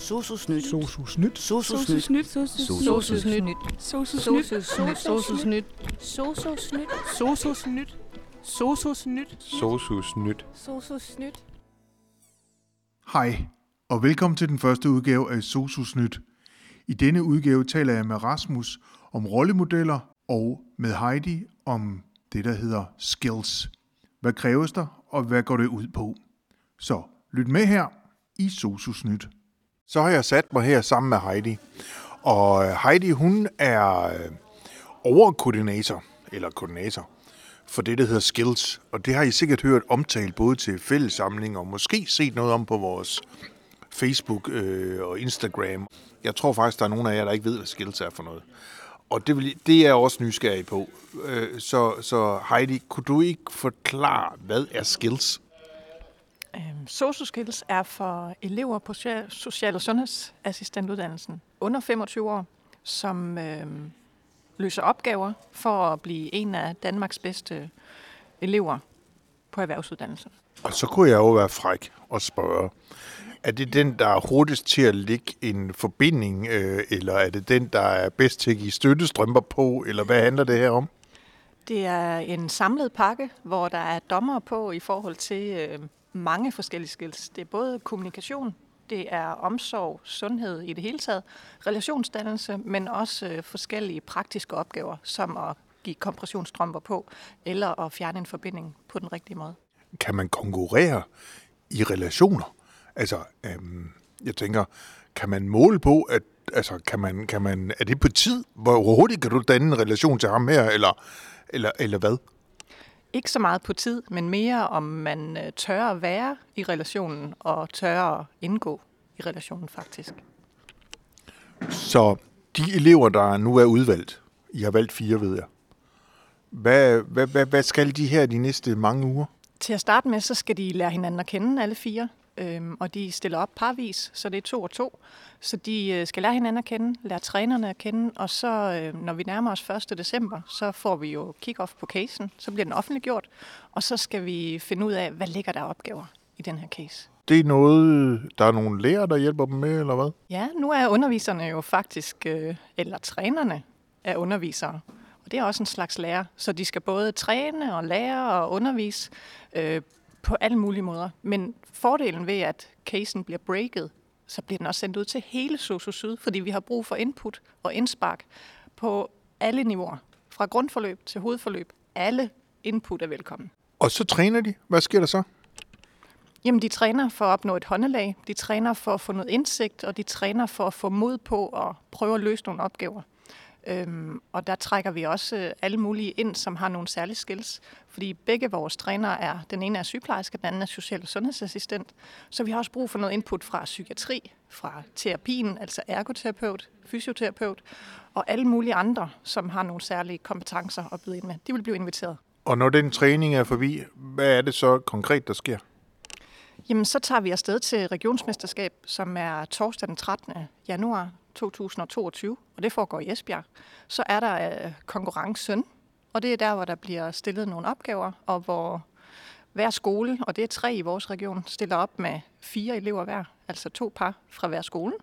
Sosusnyt. Sosusnyt. Sosusnyt. Sosusnyt. Sosusnyt. Sosusnyt. Sosusnyt. Sosusnyt. Sosusnyt. Sosusnyt. Sosusnyt. Hej, og velkommen til den første udgave af Sosusnyt. I denne udgave taler jeg med Rasmus om rollemodeller og med Heidi om det, der hedder skills. Hvad kræves der, og hvad går det ud på? Så lyt med her i Sosusnyt. Så har jeg sat mig her sammen med Heidi. Og øh, Heidi, hun er øh, overkoordinator, eller koordinator, for det, der hedder Skills. Og det har I sikkert hørt omtalt både til fællessamling og måske set noget om på vores Facebook øh, og Instagram. Jeg tror faktisk, der er nogen af jer, der ikke ved, hvad Skills er for noget. Og det, vil, det er jeg også nysgerrig på. Øh, så, så Heidi, kunne du ikke forklare, hvad er Skills? Øhm, SOSU-skills er for elever på social- social- og sundhedsassistentuddannelsen under 25 år, som øhm, løser opgaver for at blive en af Danmarks bedste elever på erhvervsuddannelsen. Og så kunne jeg jo være fræk og spørge, er det den, der er hurtigst til at lægge en forbinding, øh, eller er det den, der er bedst til at give støttestrømper på, eller hvad handler det her om? Det er en samlet pakke, hvor der er dommer på i forhold til øh, mange forskellige skills. Det er både kommunikation, det er omsorg, sundhed i det hele taget, relationsdannelse, men også øh, forskellige praktiske opgaver, som at give kompressionsstrømper på, eller at fjerne en forbinding på den rigtige måde. Kan man konkurrere i relationer? Altså, øhm, jeg tænker, kan man måle på, at altså, kan man, kan man, er det på tid? Hvor hurtigt kan du danne en relation til ham her, eller, eller, eller hvad? Ikke så meget på tid, men mere om man øh, tør at være i relationen og tør at indgå i relationen faktisk. Så de elever, der nu er udvalgt, I har valgt fire, ved jeg. Hvad, hvad, hvad, hvad skal de her de næste mange uger? Til at starte med, så skal de lære hinanden at kende, alle fire. Øhm, og de stiller op parvis, så det er to og to. Så de øh, skal lære hinanden at kende, lære trænerne at kende, og så øh, når vi nærmer os 1. december, så får vi jo kick-off på casen, så bliver den offentliggjort, og så skal vi finde ud af, hvad ligger der opgaver i den her case. Det er noget, der er nogle lærere, der hjælper dem med, eller hvad? Ja, nu er underviserne jo faktisk, øh, eller trænerne er undervisere, og det er også en slags lærer, så de skal både træne og lære og undervise øh, på alle mulige måder. Men fordelen ved, at casen bliver breaket, så bliver den også sendt ud til hele SOSU Syd, fordi vi har brug for input og indspark på alle niveauer. Fra grundforløb til hovedforløb. Alle input er velkommen. Og så træner de. Hvad sker der så? Jamen, de træner for at opnå et håndelag, de træner for at få noget indsigt, og de træner for at få mod på at prøve at løse nogle opgaver. Øhm, og der trækker vi også øh, alle mulige ind, som har nogle særlige skills. Fordi begge vores trænere er, den ene er sygeplejerske, den anden er social- og sundhedsassistent. Så vi har også brug for noget input fra psykiatri, fra terapien, altså ergoterapeut, fysioterapeut, og alle mulige andre, som har nogle særlige kompetencer at byde ind med. De vil blive inviteret. Og når den træning er forbi, hvad er det så konkret, der sker? Jamen, så tager vi afsted til regionsmesterskab, som er torsdag den 13. januar 2022, og det foregår i Esbjerg. Så er der øh, konkurrencen, og det er der, hvor der bliver stillet nogle opgaver, og hvor hver skole, og det er tre i vores region, stiller op med fire elever hver, altså to par fra hver skole,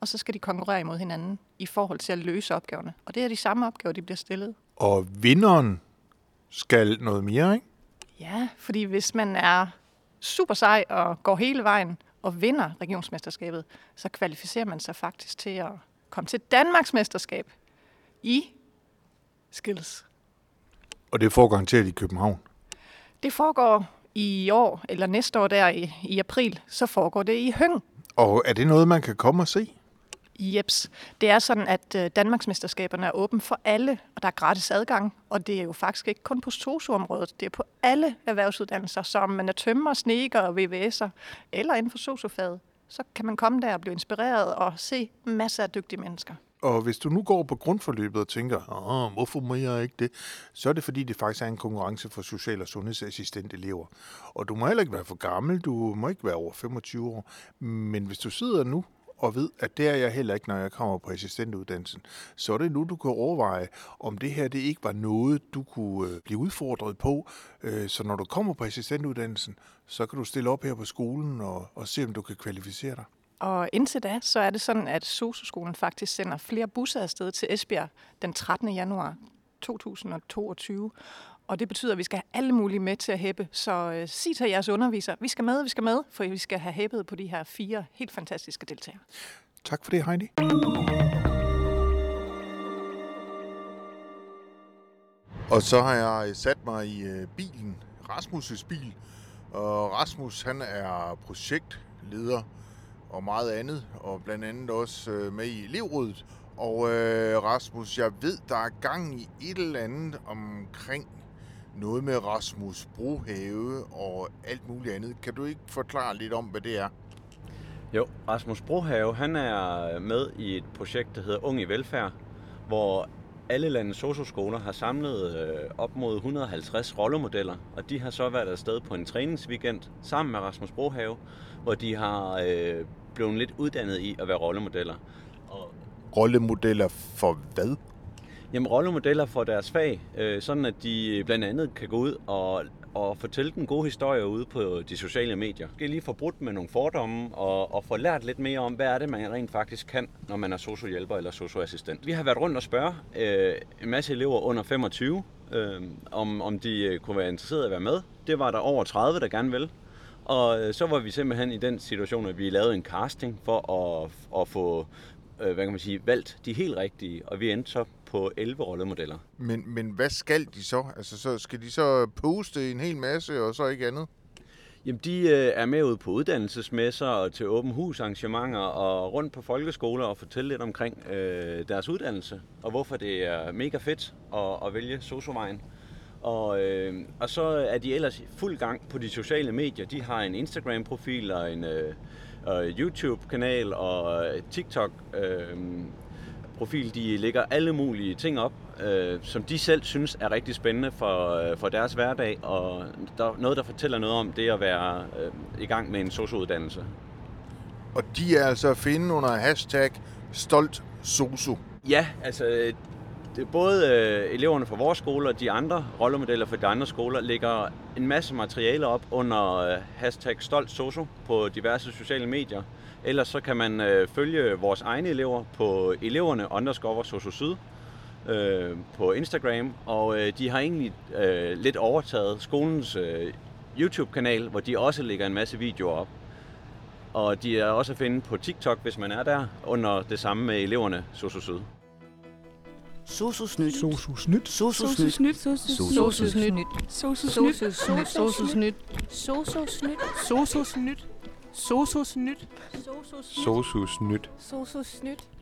og så skal de konkurrere imod hinanden i forhold til at løse opgaverne. Og det er de samme opgaver, de bliver stillet. Og vinderen skal noget mere, ikke? Ja, fordi hvis man er super sej og går hele vejen og vinder regionsmesterskabet, så kvalificerer man sig faktisk til at komme til Danmarks mesterskab i skills. Og det får garanteret i København. Det foregår i år, eller næste år der i, i april, så foregår det i Høng. Og er det noget, man kan komme og se? Jeps. Det er sådan, at øh, Danmarksmesterskaberne er åben for alle, og der er gratis adgang. Og det er jo faktisk ikke kun på SOSU-området. Det er på alle erhvervsuddannelser, som man er tømmer, sneker og VVS'er, eller inden for SOSU-faget. Så kan man komme der og blive inspireret og se masser af dygtige mennesker. Og hvis du nu går på grundforløbet og tænker, Åh, hvorfor må jeg ikke det? Så er det fordi, det faktisk er en konkurrence for social- og sundhedsassistentelever. Og du må heller ikke være for gammel, du må ikke være over 25 år. Men hvis du sidder nu og ved, at det er jeg heller ikke, når jeg kommer på assistentuddannelsen, så er det nu, du kan overveje, om det her det ikke var noget, du kunne øh, blive udfordret på. Øh, så når du kommer på assistentuddannelsen, så kan du stille op her på skolen og, og se, om du kan kvalificere dig. Og indtil da, så er det sådan, at SOSU-skolen faktisk sender flere busser afsted til Esbjerg den 13. januar 2022. Og det betyder, at vi skal have alle mulige med til at hæppe. Så øh, sig til jeres underviser, vi skal med, vi skal med, for vi skal have hæppet på de her fire helt fantastiske deltagere. Tak for det, Heidi. Og så har jeg sat mig i øh, bilen, Rasmus' bil. Og Rasmus, han er projektleder og meget andet, og blandt andet også øh, med i elevrådet. Og øh, Rasmus, jeg ved, der er gang i et eller andet omkring noget med Rasmus Brohave og alt muligt andet. Kan du ikke forklare lidt om, hvad det er? Jo, Rasmus Brohave, han er med i et projekt, der hedder Ung i Velfærd, hvor alle landets socioskoler har samlet øh, op mod 150 rollemodeller, og de har så været afsted på en træningsweekend sammen med Rasmus Brohave, hvor de har øh, blevet lidt uddannet i at være rollemodeller. Og Rollemodeller for hvad? Jamen, rollemodeller for deres fag, øh, sådan at de øh, blandt andet kan gå ud og, og fortælle den gode historie ude på de sociale medier. Det er lige få brudt med nogle fordomme og, og få lært lidt mere om, hvad er det, man rent faktisk kan, når man er sociohjælper eller socioassistent. Vi har været rundt og spørge øh, en masse elever under 25, øh, om, om de øh, kunne være interesserede at være med. Det var der over 30, der gerne ville. Og øh, så var vi simpelthen i den situation, at vi lavede en casting for at, at få øh, hvad kan man sige, valgt de helt rigtige, og vi endte så på 11 rollemodeller. Men, men hvad skal de så? Altså, så skal de så poste en hel masse, og så ikke andet? Jamen, de øh, er med ud på uddannelsesmesser og til åben hus arrangementer og rundt på folkeskoler og fortælle lidt omkring øh, deres uddannelse, og hvorfor det er mega fedt at, at vælge sosovejen. Og, øh, og så er de ellers fuld gang på de sociale medier. De har en Instagram-profil og en øh, øh, YouTube-kanal og øh, TikTok-profil. de lægger alle mulige ting op, øh, som de selv synes er rigtig spændende for, øh, for deres hverdag. Og der er noget, der fortæller noget om det at være øh, i gang med en sociouddannelse. Og de er altså at finde under hashtag stolt sosu. Ja, altså både øh, eleverne fra vores skole og de andre rollemodeller fra de andre skoler lægger en masse materiale op under øh, hashtag stolt på diverse sociale medier. Ellers så kan man øh, følge vores egne elever på eleverne underscore soso syd øh, på Instagram, og øh, de har egentlig øh, lidt overtaget skolens øh, YouTube-kanal, hvor de også lægger en masse videoer op. Og de er også at finde på TikTok, hvis man er der, under det samme med eleverne soso syd. Sosus nyt. Sosus nyt. Sosus Sosus nyt. nyt. Sosus Sosus nyt. nyt. Sosus nyt. Sosus nyt. Sosus nyt. Sosus nyt. Sosus nyt. Sosus nyt. Sosus nyt. Sosus nyt.